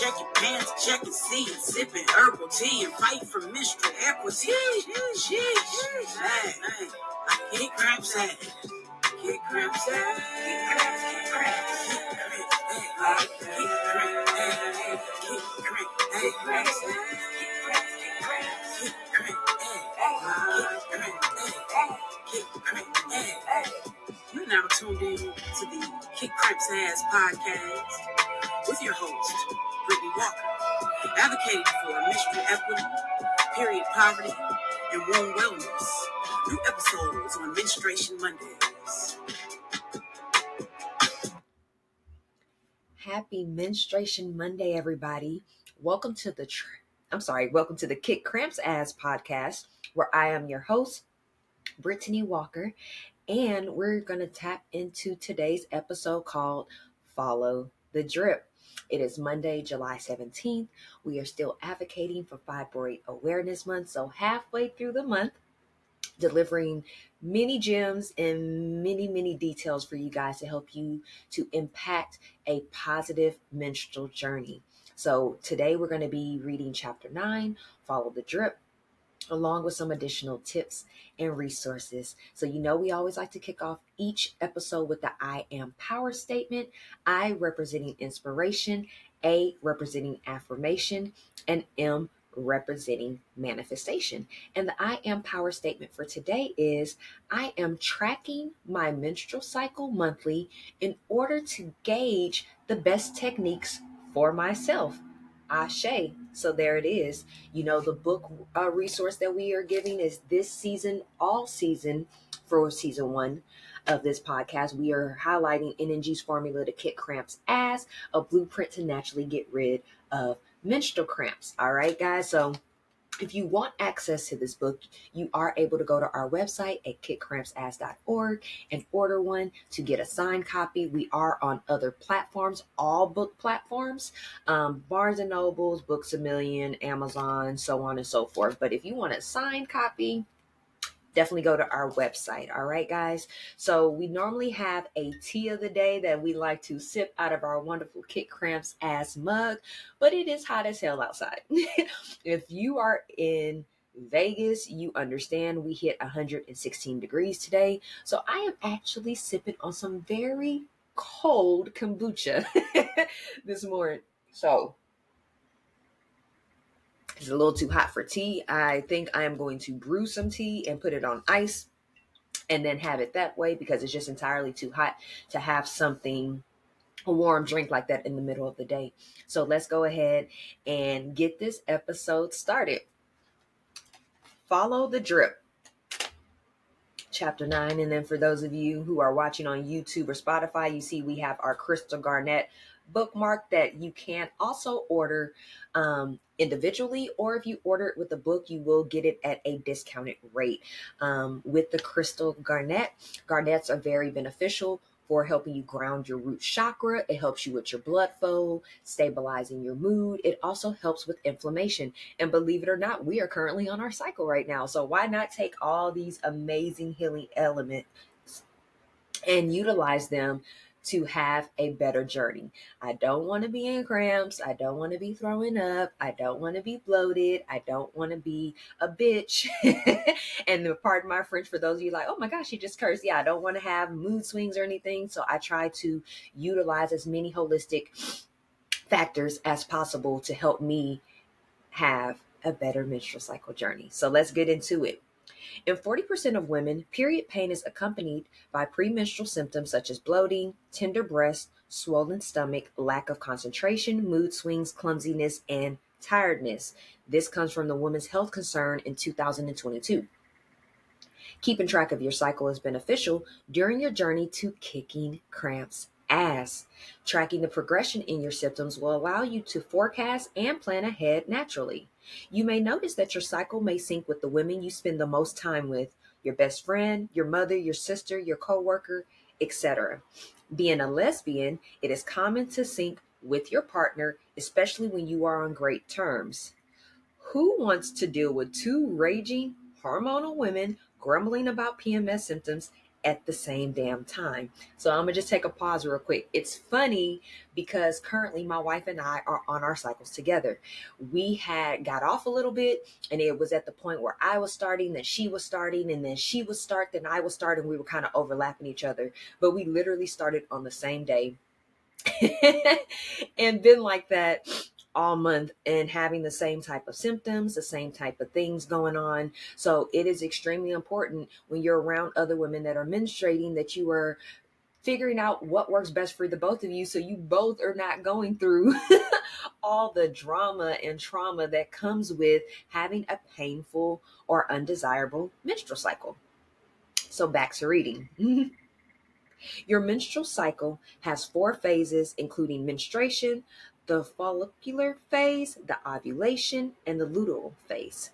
check your pants, check your seats, sipping herbal tea and fight for menstrual equity. Sheesh, man, man. I kick cramps ass. Kick cramps ass. Kick cramps, kick cramps, You're now tuned in to the Kick Cramps Ass podcast with your host, advocating for menstrual equity, period poverty, and womb wellness. New episodes on Menstruation Mondays. Happy Menstruation Monday, everybody. Welcome to the, tr- I'm sorry, welcome to the Kick Cramps Ass podcast, where I am your host, Brittany Walker, and we're going to tap into today's episode called Follow the Drip. It is Monday, July 17th. We are still advocating for Fibroid Awareness Month, so halfway through the month, delivering many gems and many, many details for you guys to help you to impact a positive menstrual journey. So, today we're going to be reading chapter 9, Follow the Drip, along with some additional tips and resources. So, you know, we always like to kick off each episode with the I am power statement I representing inspiration, A representing affirmation, and M representing manifestation. And the I am power statement for today is I am tracking my menstrual cycle monthly in order to gauge the best techniques for myself. Ashe. So there it is. You know, the book uh, resource that we are giving is this season, all season for season one of this podcast. We are highlighting NNG's formula to kick cramps as a blueprint to naturally get rid of menstrual cramps. All right, guys. So if you want access to this book, you are able to go to our website at kickcrampsass.org and order one to get a signed copy. We are on other platforms, all book platforms, um, Barnes and Nobles, Books a Million, Amazon, so on and so forth. But if you want a signed copy, definitely go to our website. All right, guys. So we normally have a tea of the day that we like to sip out of our wonderful Kick Cramps ass mug, but it is hot as hell outside. if you are in Vegas, you understand we hit 116 degrees today. So I am actually sipping on some very cold kombucha this morning. So it's a little too hot for tea. I think I am going to brew some tea and put it on ice and then have it that way because it's just entirely too hot to have something a warm drink like that in the middle of the day. So let's go ahead and get this episode started. Follow the drip. Chapter 9. And then for those of you who are watching on YouTube or Spotify, you see we have our Crystal Garnet bookmark that you can also order um, individually, or if you order it with the book, you will get it at a discounted rate. Um, with the crystal garnet, garnets are very beneficial for helping you ground your root chakra. It helps you with your blood flow, stabilizing your mood. It also helps with inflammation. And believe it or not, we are currently on our cycle right now. So why not take all these amazing healing elements and utilize them to have a better journey. I don't want to be in cramps. I don't want to be throwing up. I don't want to be bloated. I don't want to be a bitch. and the pardon my French for those of you like, oh my gosh, she just cursed. Yeah, I don't want to have mood swings or anything. So I try to utilize as many holistic factors as possible to help me have a better menstrual cycle journey. So let's get into it. In 40% of women, period pain is accompanied by premenstrual symptoms such as bloating, tender breasts, swollen stomach, lack of concentration, mood swings, clumsiness, and tiredness. This comes from the Women's Health Concern in 2022. Keeping track of your cycle is beneficial during your journey to kicking cramps ass. Tracking the progression in your symptoms will allow you to forecast and plan ahead naturally. You may notice that your cycle may sync with the women you spend the most time with your best friend, your mother, your sister, your coworker, etc. Being a lesbian, it is common to sync with your partner, especially when you are on great terms. Who wants to deal with two raging, hormonal women grumbling about PMS symptoms at the same damn time. So I'm gonna just take a pause real quick. It's funny because currently my wife and I are on our cycles together. We had got off a little bit and it was at the point where I was starting, then she was starting, and then she was start, then I was starting. We were kind of overlapping each other, but we literally started on the same day. and been like that all month and having the same type of symptoms, the same type of things going on. So it is extremely important when you're around other women that are menstruating that you are figuring out what works best for the both of you so you both are not going through all the drama and trauma that comes with having a painful or undesirable menstrual cycle. So back to reading. Your menstrual cycle has four phases, including menstruation, the follicular phase, the ovulation, and the luteal phase.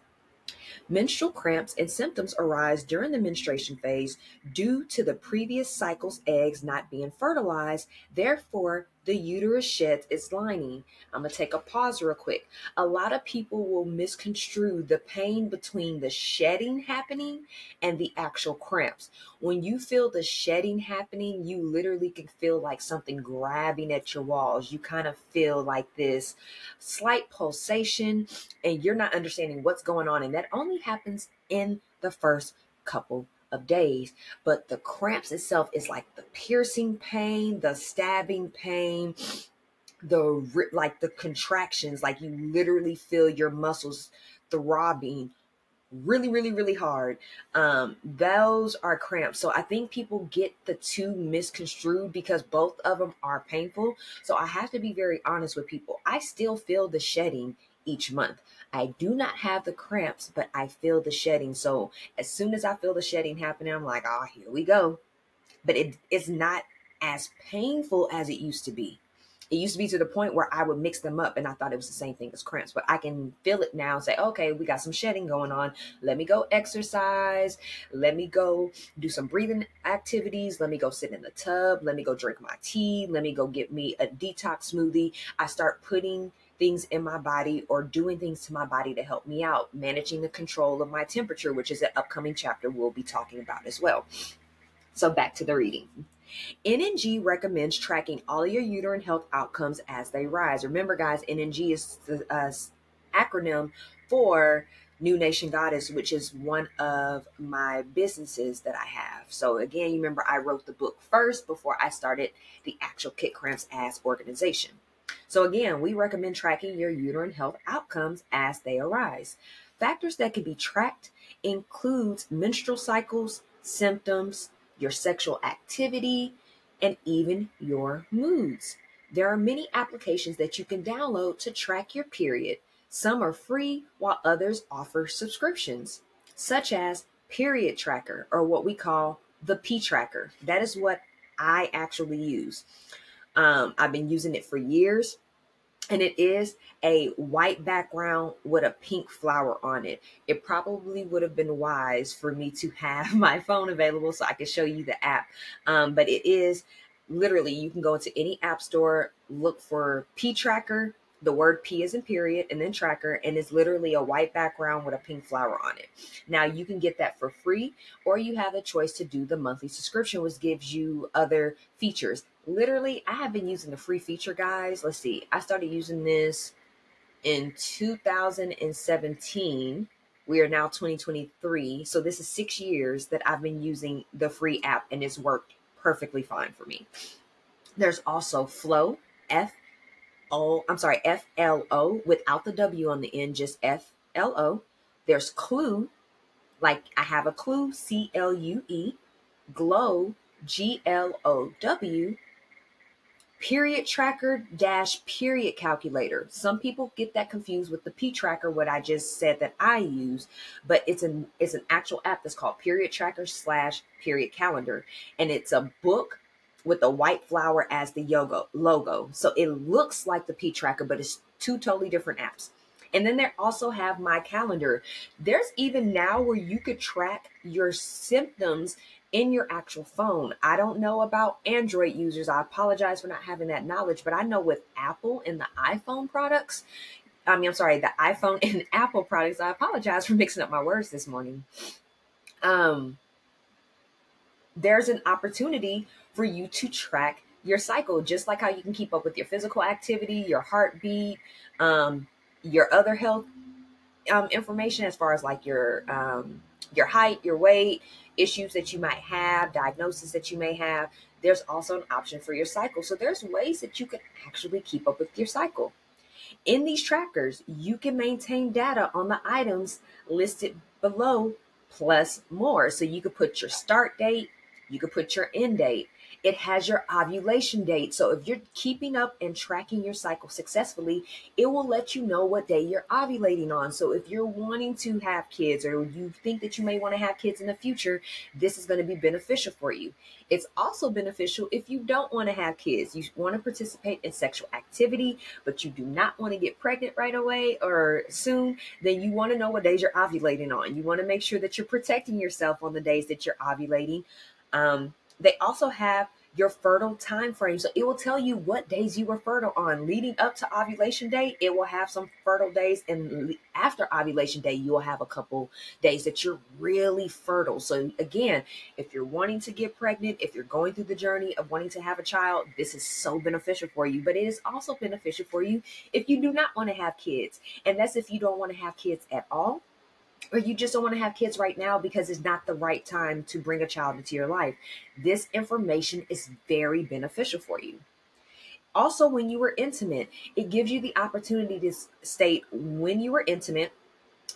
Menstrual cramps and symptoms arise during the menstruation phase due to the previous cycle's eggs not being fertilized. Therefore, the uterus sheds its lining. I'm going to take a pause real quick. A lot of people will misconstrue the pain between the shedding happening and the actual cramps. When you feel the shedding happening, you literally can feel like something grabbing at your walls. You kind of feel like this slight pulsation, and you're not understanding what's going on. And that only happens in the first couple of days. But the cramps itself is like the piercing pain, the stabbing pain, the like the contractions, like you literally feel your muscles throbbing really really really hard. Um those are cramps. So i think people get the two misconstrued because both of them are painful. So i have to be very honest with people. I still feel the shedding each month I do not have the cramps, but I feel the shedding. So as soon as I feel the shedding happening, I'm like, oh, here we go. But it, it's not as painful as it used to be. It used to be to the point where I would mix them up and I thought it was the same thing as cramps, but I can feel it now and say, okay, we got some shedding going on. Let me go exercise. Let me go do some breathing activities. Let me go sit in the tub. Let me go drink my tea. Let me go get me a detox smoothie. I start putting things in my body or doing things to my body to help me out, managing the control of my temperature, which is an upcoming chapter we'll be talking about as well. So, back to the reading. NNG recommends tracking all your uterine health outcomes as they rise. Remember, guys, NNG is the uh, acronym for New Nation Goddess, which is one of my businesses that I have. So, again, you remember I wrote the book first before I started the actual Kick Cramps Ass organization. So, again, we recommend tracking your uterine health outcomes as they arise. Factors that can be tracked includes menstrual cycles, symptoms, your sexual activity, and even your moods. There are many applications that you can download to track your period. Some are free, while others offer subscriptions, such as Period Tracker, or what we call the P Tracker. That is what I actually use. Um, I've been using it for years. And it is a white background with a pink flower on it. It probably would have been wise for me to have my phone available so I could show you the app. Um, but it is literally, you can go into any app store, look for P Tracker, the word P is in period and then tracker, and it's literally a white background with a pink flower on it. Now you can get that for free, or you have a choice to do the monthly subscription, which gives you other features. Literally, I have been using the free feature, guys. Let's see, I started using this in 2017. We are now 2023. So this is six years that I've been using the free app and it's worked perfectly fine for me. There's also Flo, F O, I'm sorry, F L O without the W on the end, just F L O. There's Clue, like I have a clue, C L U E, Glow, G L O W, period tracker dash period calculator. Some people get that confused with the P tracker, what I just said that I use, but it's an it's an actual app that's called period tracker slash period calendar, and it's a book with a white flower as the yoga logo. So it looks like the P tracker, but it's two totally different apps. And then they also have my calendar. There's even now where you could track your symptoms in your actual phone. I don't know about Android users. I apologize for not having that knowledge, but I know with Apple and the iPhone products, I mean, I'm sorry, the iPhone and Apple products, I apologize for mixing up my words this morning. Um, there's an opportunity for you to track your cycle, just like how you can keep up with your physical activity, your heartbeat, um, your other health um, information as far as like your um, your height, your weight, issues that you might have, diagnosis that you may have. There's also an option for your cycle. So there's ways that you can actually keep up with your cycle. In these trackers, you can maintain data on the items listed below plus more. So you could put your start date, you could put your end date, it has your ovulation date. So if you're keeping up and tracking your cycle successfully, it will let you know what day you're ovulating on. So if you're wanting to have kids or you think that you may want to have kids in the future, this is going to be beneficial for you. It's also beneficial if you don't want to have kids. You want to participate in sexual activity, but you do not want to get pregnant right away or soon, then you want to know what days you're ovulating on. You want to make sure that you're protecting yourself on the days that you're ovulating. Um, they also have your fertile time frame. So it will tell you what days you were fertile on. Leading up to ovulation day, it will have some fertile days. And after ovulation day, you will have a couple days that you're really fertile. So again, if you're wanting to get pregnant, if you're going through the journey of wanting to have a child, this is so beneficial for you. But it is also beneficial for you if you do not want to have kids. And that's if you don't want to have kids at all or you just don't want to have kids right now because it's not the right time to bring a child into your life, this information is very beneficial for you. Also, when you were intimate, it gives you the opportunity to state when you were intimate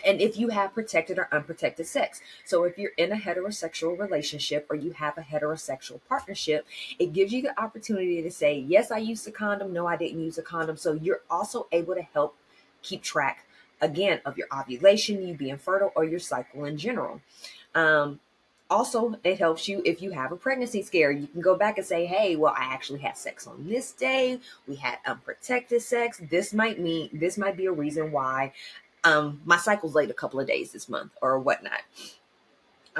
and if you have protected or unprotected sex. So, if you're in a heterosexual relationship or you have a heterosexual partnership, it gives you the opportunity to say, Yes, I used a condom. No, I didn't use a condom. So, you're also able to help keep track again of your ovulation, you being fertile, or your cycle in general. Um, also, it helps you if you have a pregnancy scare. You can go back and say, hey, well, I actually had sex on this day. We had unprotected sex. This might mean, this might be a reason why um, my cycle's late a couple of days this month or whatnot.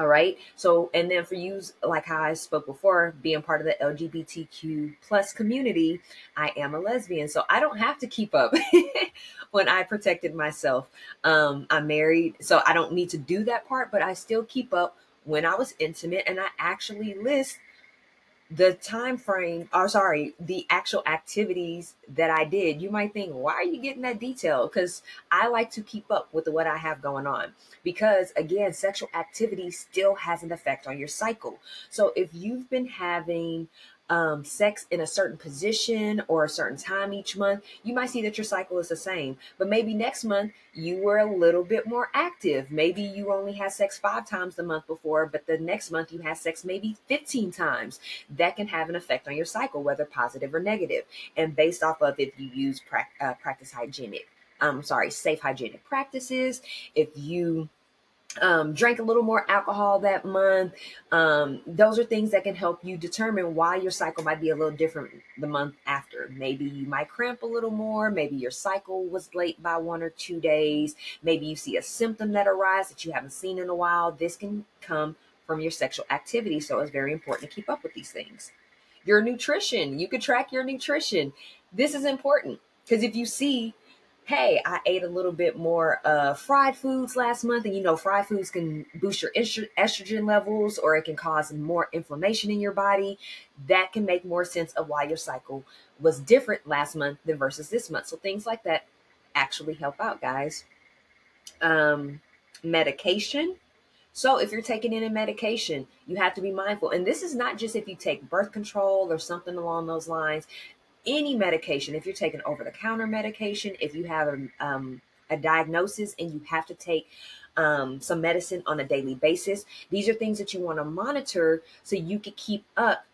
All right. So, and then for you, like how I spoke before, being part of the LGBTQ plus community, I am a lesbian. So I don't have to keep up when I protected myself. Um, I'm married, so I don't need to do that part, but I still keep up when I was intimate and I actually list the time frame or sorry the actual activities that i did you might think why are you getting that detail? Because i like to keep up with what i have going on. Because again sexual activity still has an effect on your cycle. So if you've been having um, sex in a certain position or a certain time each month, you might see that your cycle is the same. But maybe next month you were a little bit more active. Maybe you only had sex five times the month before, but the next month you had sex maybe 15 times. That can have an effect on your cycle, whether positive or negative. And based off of if you use pra- uh, practice hygienic, I'm um, sorry, safe hygienic practices, if you um, drank a little more alcohol that month. Um, those are things that can help you determine why your cycle might be a little different the month after. Maybe you might cramp a little more. Maybe your cycle was late by one or two days. Maybe you see a symptom that arises that you haven't seen in a while. This can come from your sexual activity. So it's very important to keep up with these things. Your nutrition, you can track your nutrition. This is important because if you see hey, I ate a little bit more uh, fried foods last month. And you know, fried foods can boost your estrogen levels or it can cause more inflammation in your body. That can make more sense of why your cycle was different last month than versus this month. So things like that actually help out, guys. Um, medication. So if you're taking in a medication, you have to be mindful. And this is not just if you take birth control or something along those lines any medication, if you're taking over the counter medication, if you have a, um, a diagnosis and you have to take um, some medicine on a daily basis, these are things that you want to monitor so you can keep up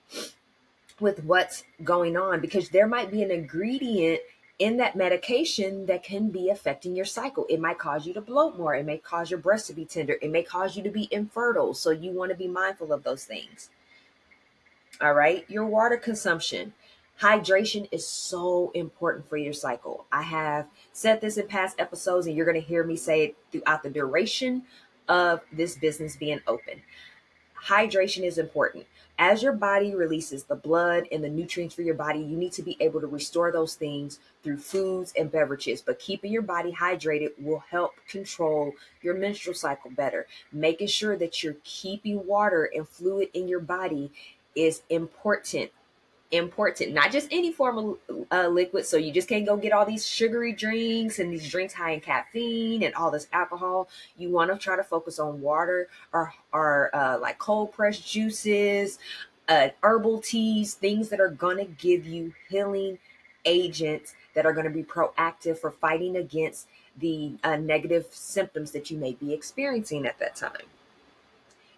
with what's going on because there might be an ingredient in that medication that can be affecting your cycle. It might cause you to bloat more. It may cause your breast to be tender. It may cause you to be infertile. So you want to be mindful of those things. All right. Your water consumption. Hydration is so important for your cycle. I have said this in past episodes, and you're going to hear me say it throughout the duration of this business being open. hydration is important. As your body releases the blood and the nutrients for your body, you need to be able to restore those things through foods and beverages. But keeping your body hydrated will help control your menstrual cycle better. Making sure that you're keeping water and fluid in your body is important important, not just any form of uh, liquid. So you just can't go get all these sugary drinks and these drinks high in caffeine and all this alcohol. You want to try to focus on water or, or uh, like cold pressed juices, uh, herbal teas, things that are going to give you healing agents that are going to be proactive for fighting against the uh, negative symptoms that you may be experiencing at that time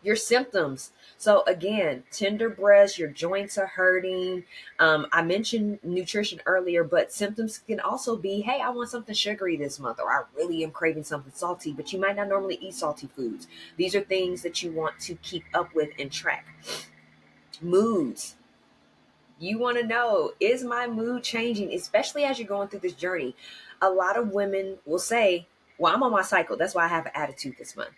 your symptoms. So again, tender breasts, your joints are hurting. Um, I mentioned nutrition earlier, but symptoms can also be, hey, I want something sugary this month, or I really am craving something salty, but you might not normally eat salty foods. These are things that you want to keep up with and track. Moods. You want to know, is my mood changing, especially as you're going through this journey? A lot of women will say, well, I'm on my cycle. That's why I have an attitude this month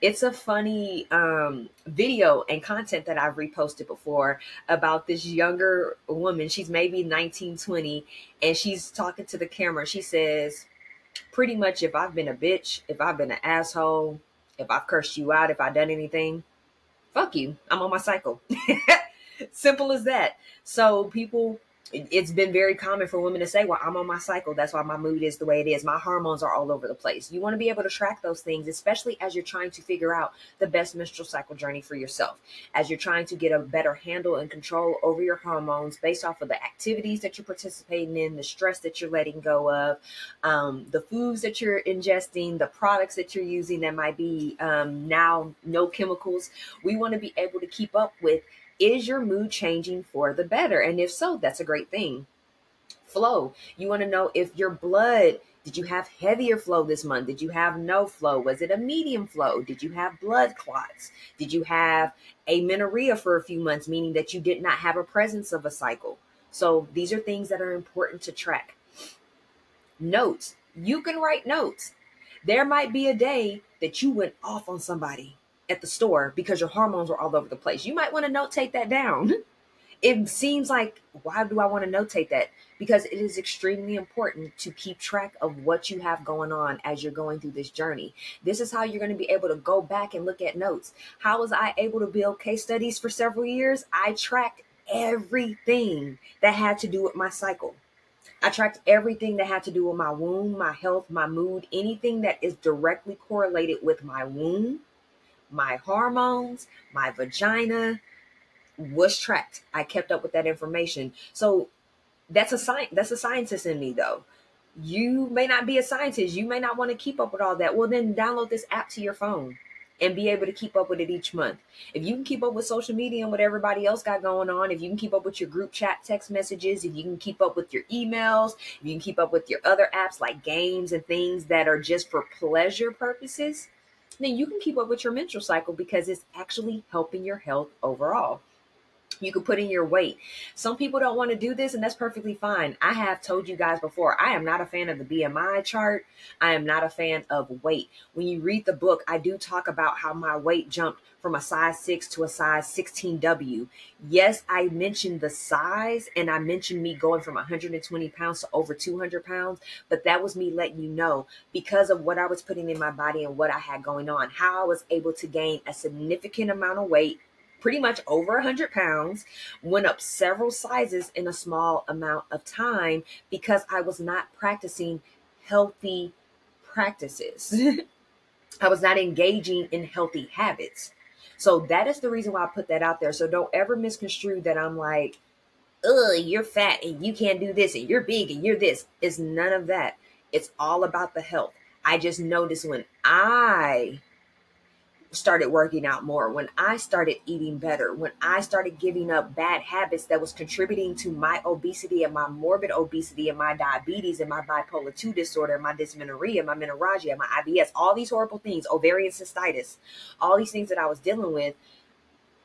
it's a funny um, video and content that I've reposted before about this younger woman. She's maybe 19, 20, and she's talking to the camera. She says, pretty much, if I've been a bitch, if I've been an asshole, if I've cursed you out, if I've done anything, fuck you. I'm on my cycle. Simple as that. So people it's been very common for women to say, Well, I'm on my cycle. That's why my mood is the way it is. My hormones are all over the place. You want to be able to track those things, especially as you're trying to figure out the best menstrual cycle journey for yourself, as you're trying to get a better handle and control over your hormones based off of the activities that you're participating in, the stress that you're letting go of, um, the foods that you're ingesting, the products that you're using that might be um, now no chemicals. We want to be able to keep up with is your mood changing for the better? And if so, that's a great thing. Flow. You want to know if your blood, did you have heavier flow this month? Did you have no flow? Was it a medium flow? Did you have blood clots? Did you have amenorrhea for a few months, meaning that you did not have a presence of a cycle? So these are things that are important to track. Notes. You can write notes. There might be a day that you went off on somebody at the store because your hormones were all over the place. You might want to notate that down. It seems like, why do I want to notate that? Because it is extremely important to keep track of what you have going on as you're going through this journey. This is how you're going to be able to go back and look at notes. How was I able to build case studies for several years? I tracked everything that had to do with my cycle. I tracked everything that had to do with my womb, my health, my mood, anything that is directly correlated with my womb my hormones, my vagina was tracked. I kept up with that information. So that's a science that's a scientist in me though. You may not be a scientist. You may not want to keep up with all that. Well, then download this app to your phone and be able to keep up with it each month. If you can keep up with social media and what everybody else got going on, if you can keep up with your group chat text messages, if you can keep up with your emails, if you can keep up with your other apps like games and things that are just for pleasure purposes, then you can keep up with your menstrual cycle because it's actually helping your health overall. You can put in your weight. Some people don't want to do this, and that's perfectly fine. I have told you guys before, I am not a fan of the BMI chart. I am not a fan of weight. When you read the book, I do talk about how my weight jumped from a size 6 to a size 16W. Yes, I mentioned the size and I mentioned me going from 120 pounds to over 200 pounds, but that was me letting you know because of what I was putting in my body and what I had going on, how I was able to gain a significant amount of weight pretty much over 100 pounds, went up several sizes in a small amount of time because I was not practicing healthy practices. I was not engaging in healthy habits. So that is the reason why I put that out there. So don't ever misconstrue that I'm like, ugh, you're fat and you can't do this and you're big and you're this. It's none of that. It's all about the health. I just noticed when I started working out more, when I started eating better, when I started giving up bad habits that was contributing to my obesity and my morbid obesity and my diabetes and my bipolar 2 disorder, my dysmenorrhea, my menorrhagia, my IBS, all these horrible things, ovarian cystitis, all these things that I was dealing with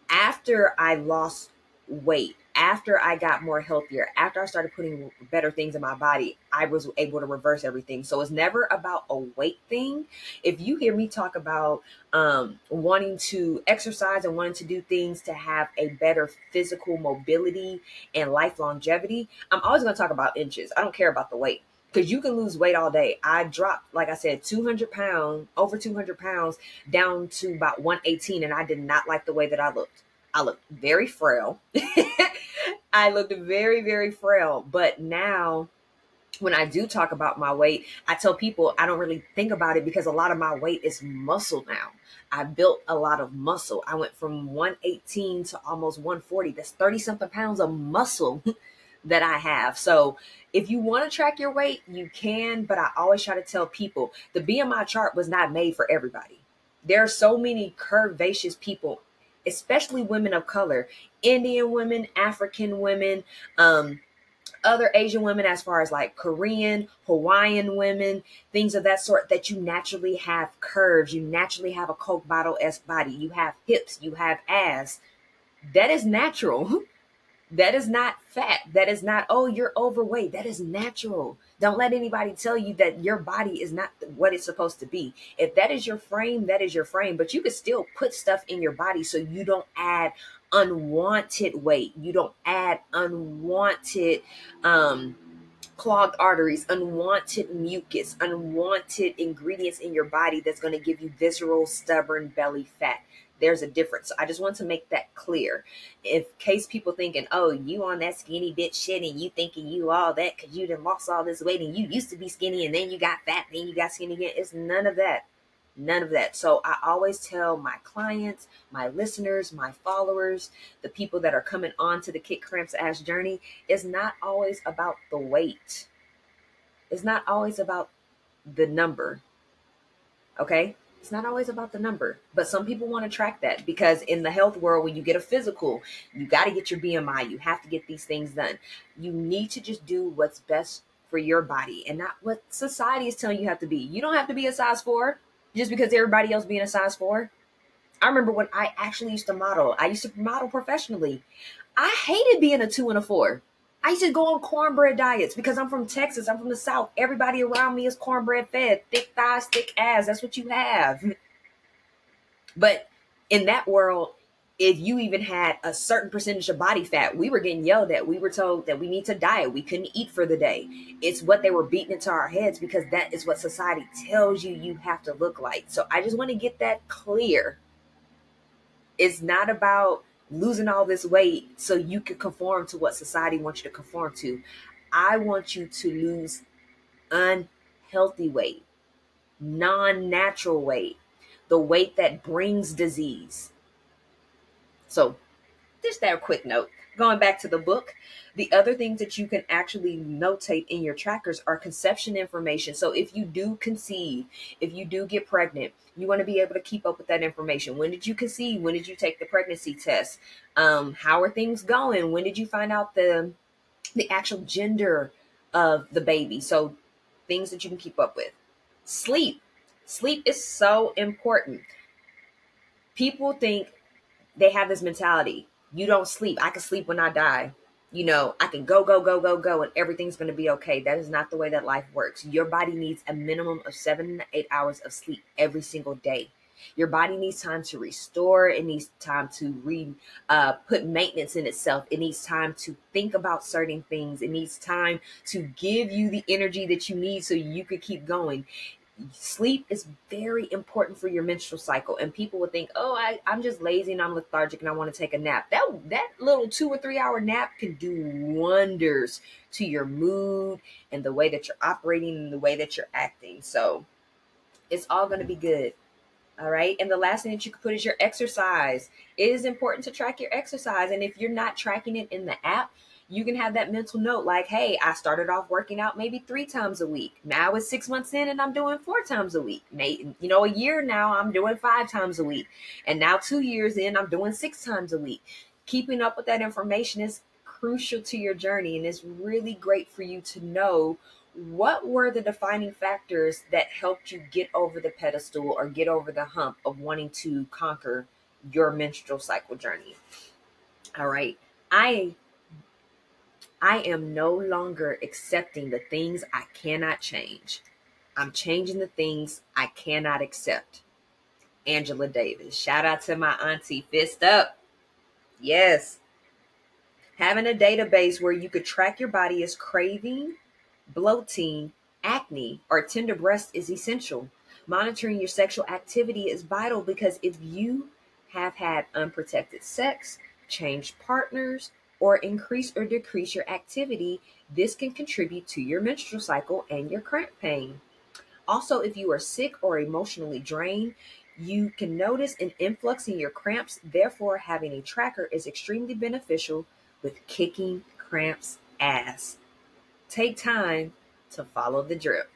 after I lost weight after I got more healthier, after I started putting better things in my body, I was able to reverse everything. So it's never about a weight thing. If you hear me talk about um, wanting to exercise and wanting to do things to have a better physical mobility and life longevity, I'm always going to talk about inches. I don't care about the weight because you can lose weight all day. I dropped, like I said, 200 pounds, over 200 pounds down to about 118, and I did not like the way that I looked. I looked very frail. I looked very, very frail. But now, when I do talk about my weight, I tell people I don't really think about it because a lot of my weight is muscle now. I built a lot of muscle. I went from 118 to almost 140. That's 30 something pounds of muscle that I have. So, if you want to track your weight, you can, but I always try to tell people the BMI chart was not made for everybody. There are so many curvaceous people especially women of color, Indian women, African women, um, other Asian women, as far as like Korean, Hawaiian women, things of that sort, that you naturally have curves. You naturally have a Coke bottle S body. You have hips. You have ass. That is natural. That is not fat. That is not, oh, you're overweight. That is natural. Don't let anybody tell you that your body is not what it's supposed to be. If that is your frame, that is your frame. But you can still put stuff in your body so you don't add unwanted weight. You don't add unwanted um clogged arteries, unwanted mucus, unwanted ingredients in your body that's going to give you visceral, stubborn belly fat there's a difference. I just want to make that clear. In case people thinking, oh, you on that skinny bitch shit and you thinking you all that because you done lost all this weight and you used to be skinny and then you got fat and then you got skinny again. It's none of that. None of that. So I always tell my clients, my listeners, my followers, the people that are coming on to the Kick Cramps Ass journey, it's not always about the weight. It's not always about the number. Okay? It's not always about the number, but some people want to track that because in the health world, when you get a physical, you got to get your BMI. You have to get these things done. You need to just do what's best for your body and not what society is telling you have to be. You don't have to be a size four just because everybody else being a size four. I remember when I actually used to model. I used to model professionally. I hated being a two and a four. I used to go on cornbread diets because I'm from Texas. I'm from the South. Everybody around me is cornbread fed, thick thighs, thick ass. That's what you have. But in that world, if you even had a certain percentage of body fat, we were getting yelled at. We were told that we need to diet. We couldn't eat for the day. It's what they were beating into our heads because that is what society tells you you have to look like. So I just want to get that clear. It's not about losing all this weight so you can conform to what society wants you to conform to. I want you to lose unhealthy weight, non natural weight, the weight that brings disease. So, just that quick note. Going back to the book, the other things that you can actually notate in your trackers are conception information. So if you do conceive, if you do get pregnant, you want to be able to keep up with that information. When did you conceive? When did you take the pregnancy test? Um, how are things going? When did you find out the the actual gender of the baby? So things that you can keep up with. Sleep. Sleep is so important. People think they have this mentality. You don't sleep. I can sleep when I die you know, I can go, go, go, go, go, and everything's going to be okay. That is not the way that life works. Your body needs a minimum of seven to eight hours of sleep every single day. Your body needs time to restore. It needs time to re uh, put maintenance in itself. It needs time to think about certain things. It needs time to give you the energy that you need so you could keep going sleep is very important for your menstrual cycle and people would think oh I, i'm just lazy and i'm lethargic and i want to take a nap. That that little two or three hour nap can do wonders to your mood and the way that you're operating and the way that you're acting. So it's all going to be good all right? And the last thing that you can put is your exercise. It is important to track your exercise and if you're not tracking it in the app you can have that mental note like, hey, I started off working out maybe three times a week. Now it's six months in and I'm doing four times a week. You know, a year now I'm doing five times a week. And now two years in, I'm doing six times a week. Keeping up with that information is crucial to your journey and it's really great for you to know what were the defining factors that helped you get over the pedestal or get over the hump of wanting to conquer your menstrual cycle journey. All right. I I am no longer accepting the things I cannot change. I'm changing the things I cannot accept. Angela Davis. Shout out to my auntie. Fist up. Yes. Having a database where you could track your body as craving, bloating, acne, or tender breast is essential. Monitoring your sexual activity is vital because if you have had unprotected sex, changed partners, or increase or decrease your activity, this can contribute to your menstrual cycle and your cramp pain. Also, if you are sick or emotionally drained, you can notice an influx in your cramps. Therefore, having a tracker is extremely beneficial with kicking cramps ass. Take time to follow the drip.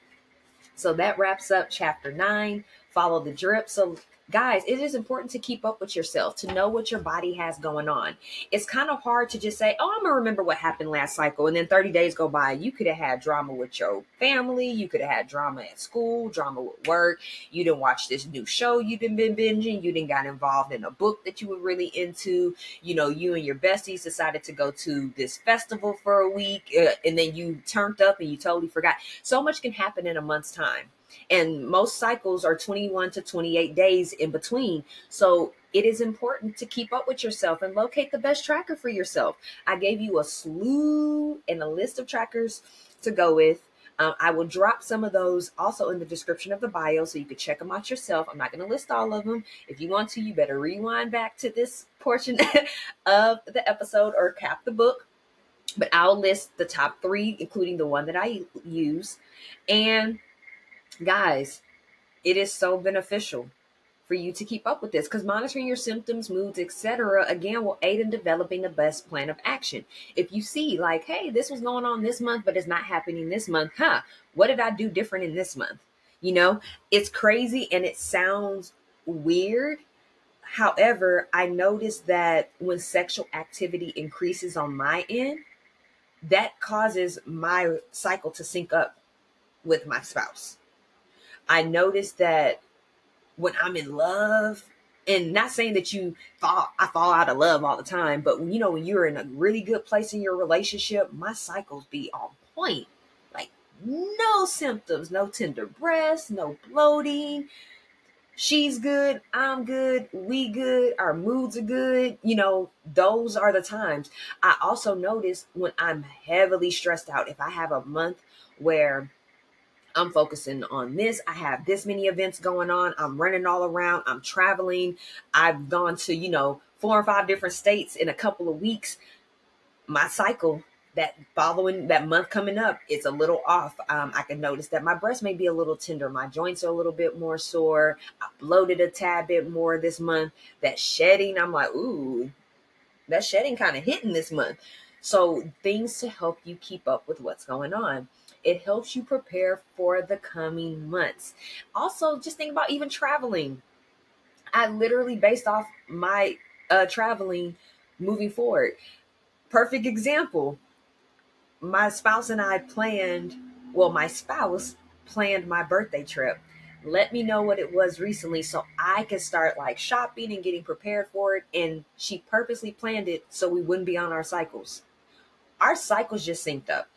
So that wraps up chapter nine. Follow the drip. So guys, it is important to keep up with yourself, to know what your body has going on. It's kind of hard to just say, oh, I'm going to remember what happened last cycle. And then 30 days go by. You could have had drama with your family. You could have had drama at school, drama with work. You didn't watch this new show you didn't been binging. You didn't got involved in a book that you were really into. You know, you and your besties decided to go to this festival for a week. Uh, and then you turned up and you totally forgot. So much can happen in a month's time and most cycles are 21 to 28 days in between. So it is important to keep up with yourself and locate the best tracker for yourself. I gave you a slew and a list of trackers to go with. Um, I will drop some of those also in the description of the bio so you can check them out yourself. I'm not going to list all of them. If you want to, you better rewind back to this portion of the episode or cap the book. But I'll list the top three, including the one that I use. And guys, it is so beneficial for you to keep up with this because monitoring your symptoms, moods, etc. again will aid in developing the best plan of action. If you see like, hey, this was going on this month, but it's not happening this month, huh? What did I do different in this month? You know, it's crazy and it sounds weird. However, I noticed that when sexual activity increases on my end, that causes my cycle to sync up with my spouse I noticed that when I'm in love, and not saying that you fall I fall out of love all the time, but you know when you're in a really good place in your relationship, my cycles be on point. Like no symptoms, no tender breasts, no bloating. She's good, I'm good, we good, our moods are good. You know, those are the times. I also notice when I'm heavily stressed out, if I have a month where I'm focusing on this. I have this many events going on. I'm running all around. I'm traveling. I've gone to, you know, four or five different states in a couple of weeks. My cycle that following that month coming up, it's a little off. Um, I can notice that my breasts may be a little tender. My joints are a little bit more sore. I bloated a tad bit more this month. That shedding, I'm like, ooh, that shedding kind of hitting this month. So things to help you keep up with what's going on. It helps you prepare for the coming months. Also, just think about even traveling. I literally based off my uh, traveling moving forward. Perfect example. My spouse and I planned, well, my spouse planned my birthday trip. Let me know what it was recently so I can start like shopping and getting prepared for it. And she purposely planned it so we wouldn't be on our cycles. Our cycles just synced up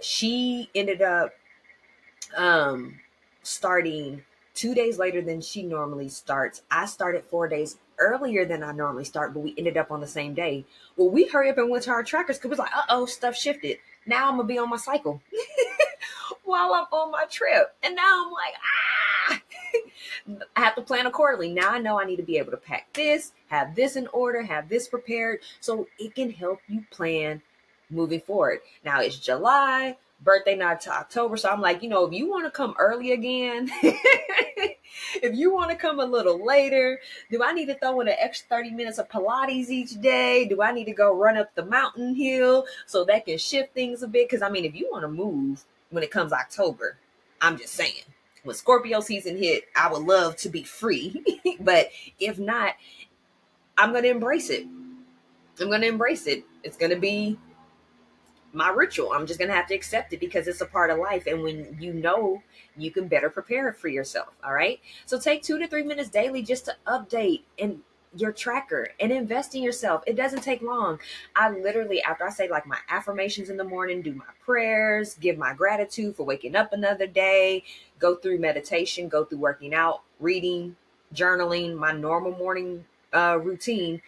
she ended up um starting two days later than she normally starts. I started four days earlier than I normally start, but we ended up on the same day. Well, we hurry up and went to our trackers because we was like, uh oh, stuff shifted. Now I'm gonna be on my cycle while I'm on my trip. And now I'm like, ah I have to plan accordingly. Now I know I need to be able to pack this, have this in order, have this prepared. So it can help you plan moving forward. Now it's July, birthday not to October. So I'm like, you know, if you want to come early again, if you want to come a little later, do I need to throw in an extra 30 minutes of Pilates each day? Do I need to go run up the mountain hill so that can shift things a bit? Because I mean, if you want to move when it comes October, I'm just saying. When Scorpio season hit, I would love to be free. but if not, I'm going to embrace it. I'm going to embrace it. It's going to be my ritual. I'm just going to have to accept it because it's a part of life. And when you know, you can better prepare for yourself. All right. So take two to three minutes daily just to update and your tracker and invest in yourself. It doesn't take long. I literally, after I say like my affirmations in the morning, do my prayers, give my gratitude for waking up another day, go through meditation, go through working out, reading, journaling, my normal morning uh, routine.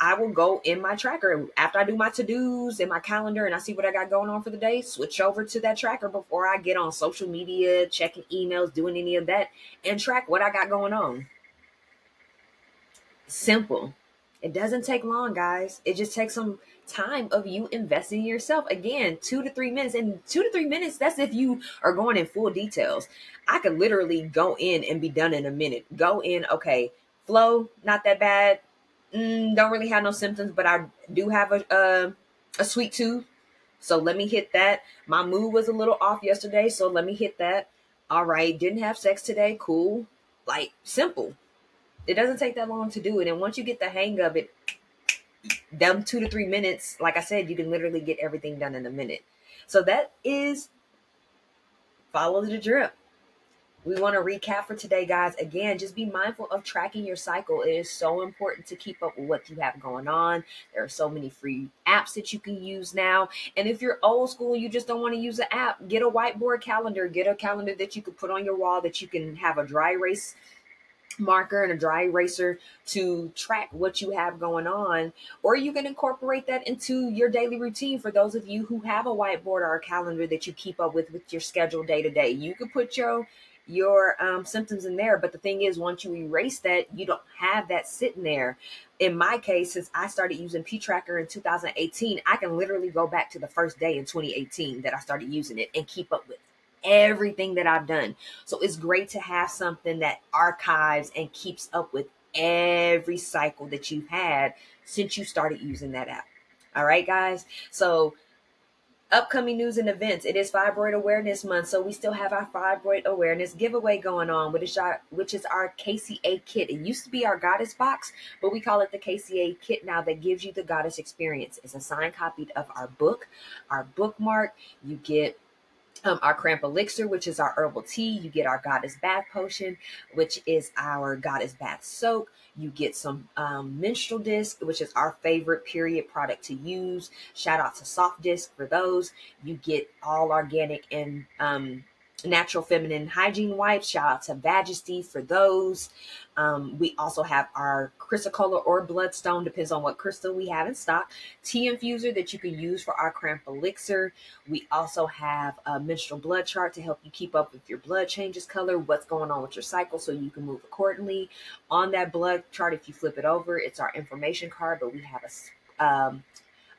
I will go in my tracker after I do my to dos in my calendar and I see what I got going on for the day. Switch over to that tracker before I get on social media, checking emails, doing any of that, and track what I got going on. Simple. It doesn't take long, guys. It just takes some time of you investing in yourself. Again, two to three minutes. And two to three minutes, that's if you are going in full details. I could literally go in and be done in a minute. Go in, okay, flow, not that bad mm, don't really have no symptoms, but I do have a, a a sweet tooth. So let me hit that. My mood was a little off yesterday, so let me hit that. All right, didn't have sex today. Cool. Like simple. It doesn't take that long to do it. And once you get the hang of it, them two to three minutes, like I said, you can literally get everything done in a minute. So that is follow the drip we want to recap for today, guys. Again, just be mindful of tracking your cycle. It is so important to keep up with what you have going on. There are so many free apps that you can use now. And if you're old school, you just don't want to use an app, get a whiteboard calendar, get a calendar that you could put on your wall that you can have a dry erase marker and a dry eraser to track what you have going on or you can incorporate that into your daily routine for those of you who have a whiteboard or a calendar that you keep up with with your schedule day to day you could put your your um, symptoms in there. But the thing is, once you erase that, you don't have that sitting there. In my case, since I started using P Tracker in 2018, I can literally go back to the first day in 2018 that I started using it and keep up with everything that I've done. So it's great to have something that archives and keeps up with every cycle that you've had since you started using that app. All right, guys. So upcoming news and events. It is Fibroid Awareness Month, so we still have our Fibroid Awareness giveaway going on, which is our, which is our KCA kit. It used to be our Goddess box, but we call it the KCA kit now that gives you the Goddess experience. It's a signed copy of our book, our bookmark. You get um, our cramp elixir, which is our herbal tea. You get our goddess bath potion, which is our goddess bath soak. You get some um, menstrual disc, which is our favorite period product to use. Shout out to Soft Disc for those. You get all organic and um, natural feminine hygiene wipes. Shout out to Majesty for those. Um, we also have our chrysocolla or bloodstone, depends on what crystal we have in stock. Tea infuser that you can use for our cramp elixir. We also have a menstrual blood chart to help you keep up with your blood changes color, what's going on with your cycle, so you can move accordingly. On that blood chart, if you flip it over, it's our information card, but we have a um,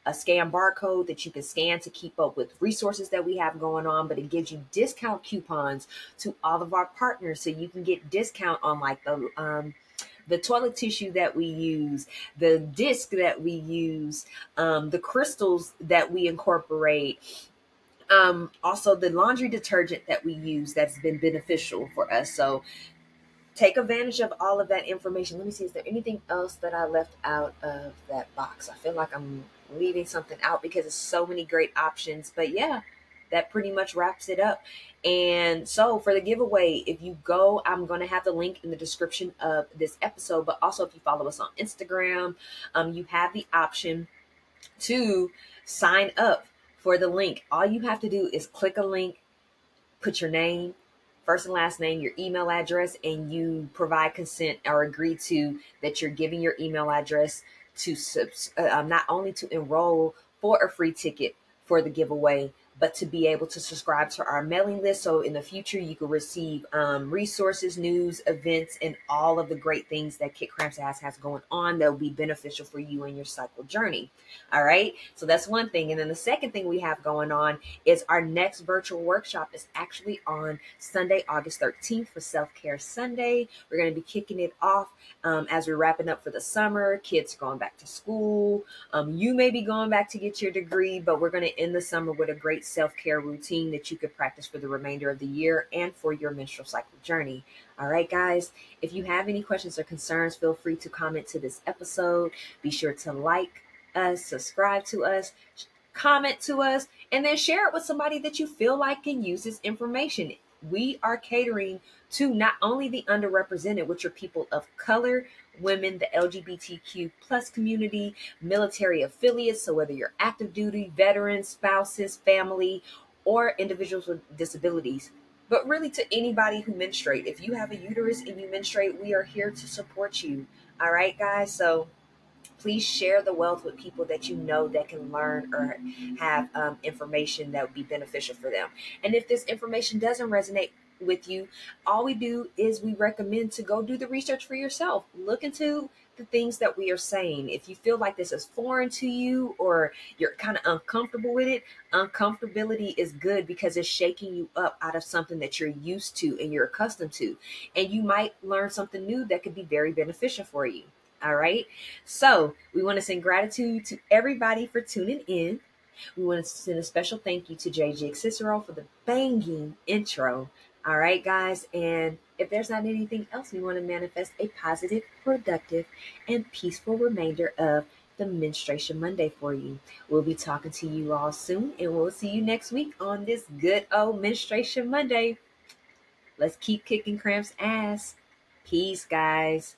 a scan barcode that you can scan to keep up with resources that we have going on, but it gives you discount coupons to all of our partners so you can get discount on like the um the toilet tissue that we use, the disc that we use, um, the crystals that we incorporate, um, also the laundry detergent that we use that's been beneficial for us. So take advantage of all of that information. Let me see, is there anything else that I left out of that box? I feel like I'm leaving something out because there's so many great options. But yeah, that pretty much wraps it up. And so for the giveaway, if you go, I'm going to have the link in the description of this episode. But also, if you follow us on Instagram, um, you have the option to sign up for the link. All you have to do is click a link, put your name, first and last name, your email address, and you provide consent or agree to that you're giving your email address to uh, um, not only to enroll for a free ticket for the giveaway, but to be able to subscribe to our mailing list. So in the future, you can receive um, resources, news, events, and all of the great things that Kick Cramps Ass has going on that will be beneficial for you in your cycle journey. All right. So that's one thing. And then the second thing we have going on is our next virtual workshop is actually on Sunday, August 13th for Self Care Sunday. We're going to be kicking it off um, as we're wrapping up for the summer. Kids going back to school. Um, you may be going back to get your degree, but we're going to end the summer with a great self care routine that you could practice for the remainder of the year and for your menstrual cycle journey. All right, guys, if you have any questions or concerns, feel free to comment to this episode. Be sure to like us, subscribe to us, comment to us, and then share it with somebody that you feel like can use this information. We are catering to not only the underrepresented, which are people of color, women, the LGBTQ plus community, military affiliates. So whether you're active duty, veterans, spouses, family, or individuals with disabilities, but really to anybody who menstruate. If you have a uterus and you menstruate, we are here to support you. All right, guys. So please share the wealth with people that you know that can learn or have um, information that would be beneficial for them. And if this information doesn't resonate with you, all we do is we recommend to go do the research for yourself. Look into the things that we are saying. If you feel like this is foreign to you or you're kind of uncomfortable with it, uncomfortability is good because it's shaking you up out of something that you're used to and you're accustomed to. And you might learn something new that could be very beneficial for you. All right. So we want to send gratitude to everybody for tuning in. We want to send a special thank you to JJ Cicero for the banging intro. All right, guys. And if there's not anything else, we want to manifest a positive, productive, and peaceful remainder of the Menstruation Monday for you. We'll be talking to you all soon, and we'll see you next week on this good old Menstruation Monday. Let's keep kicking cramps ass. Peace, guys.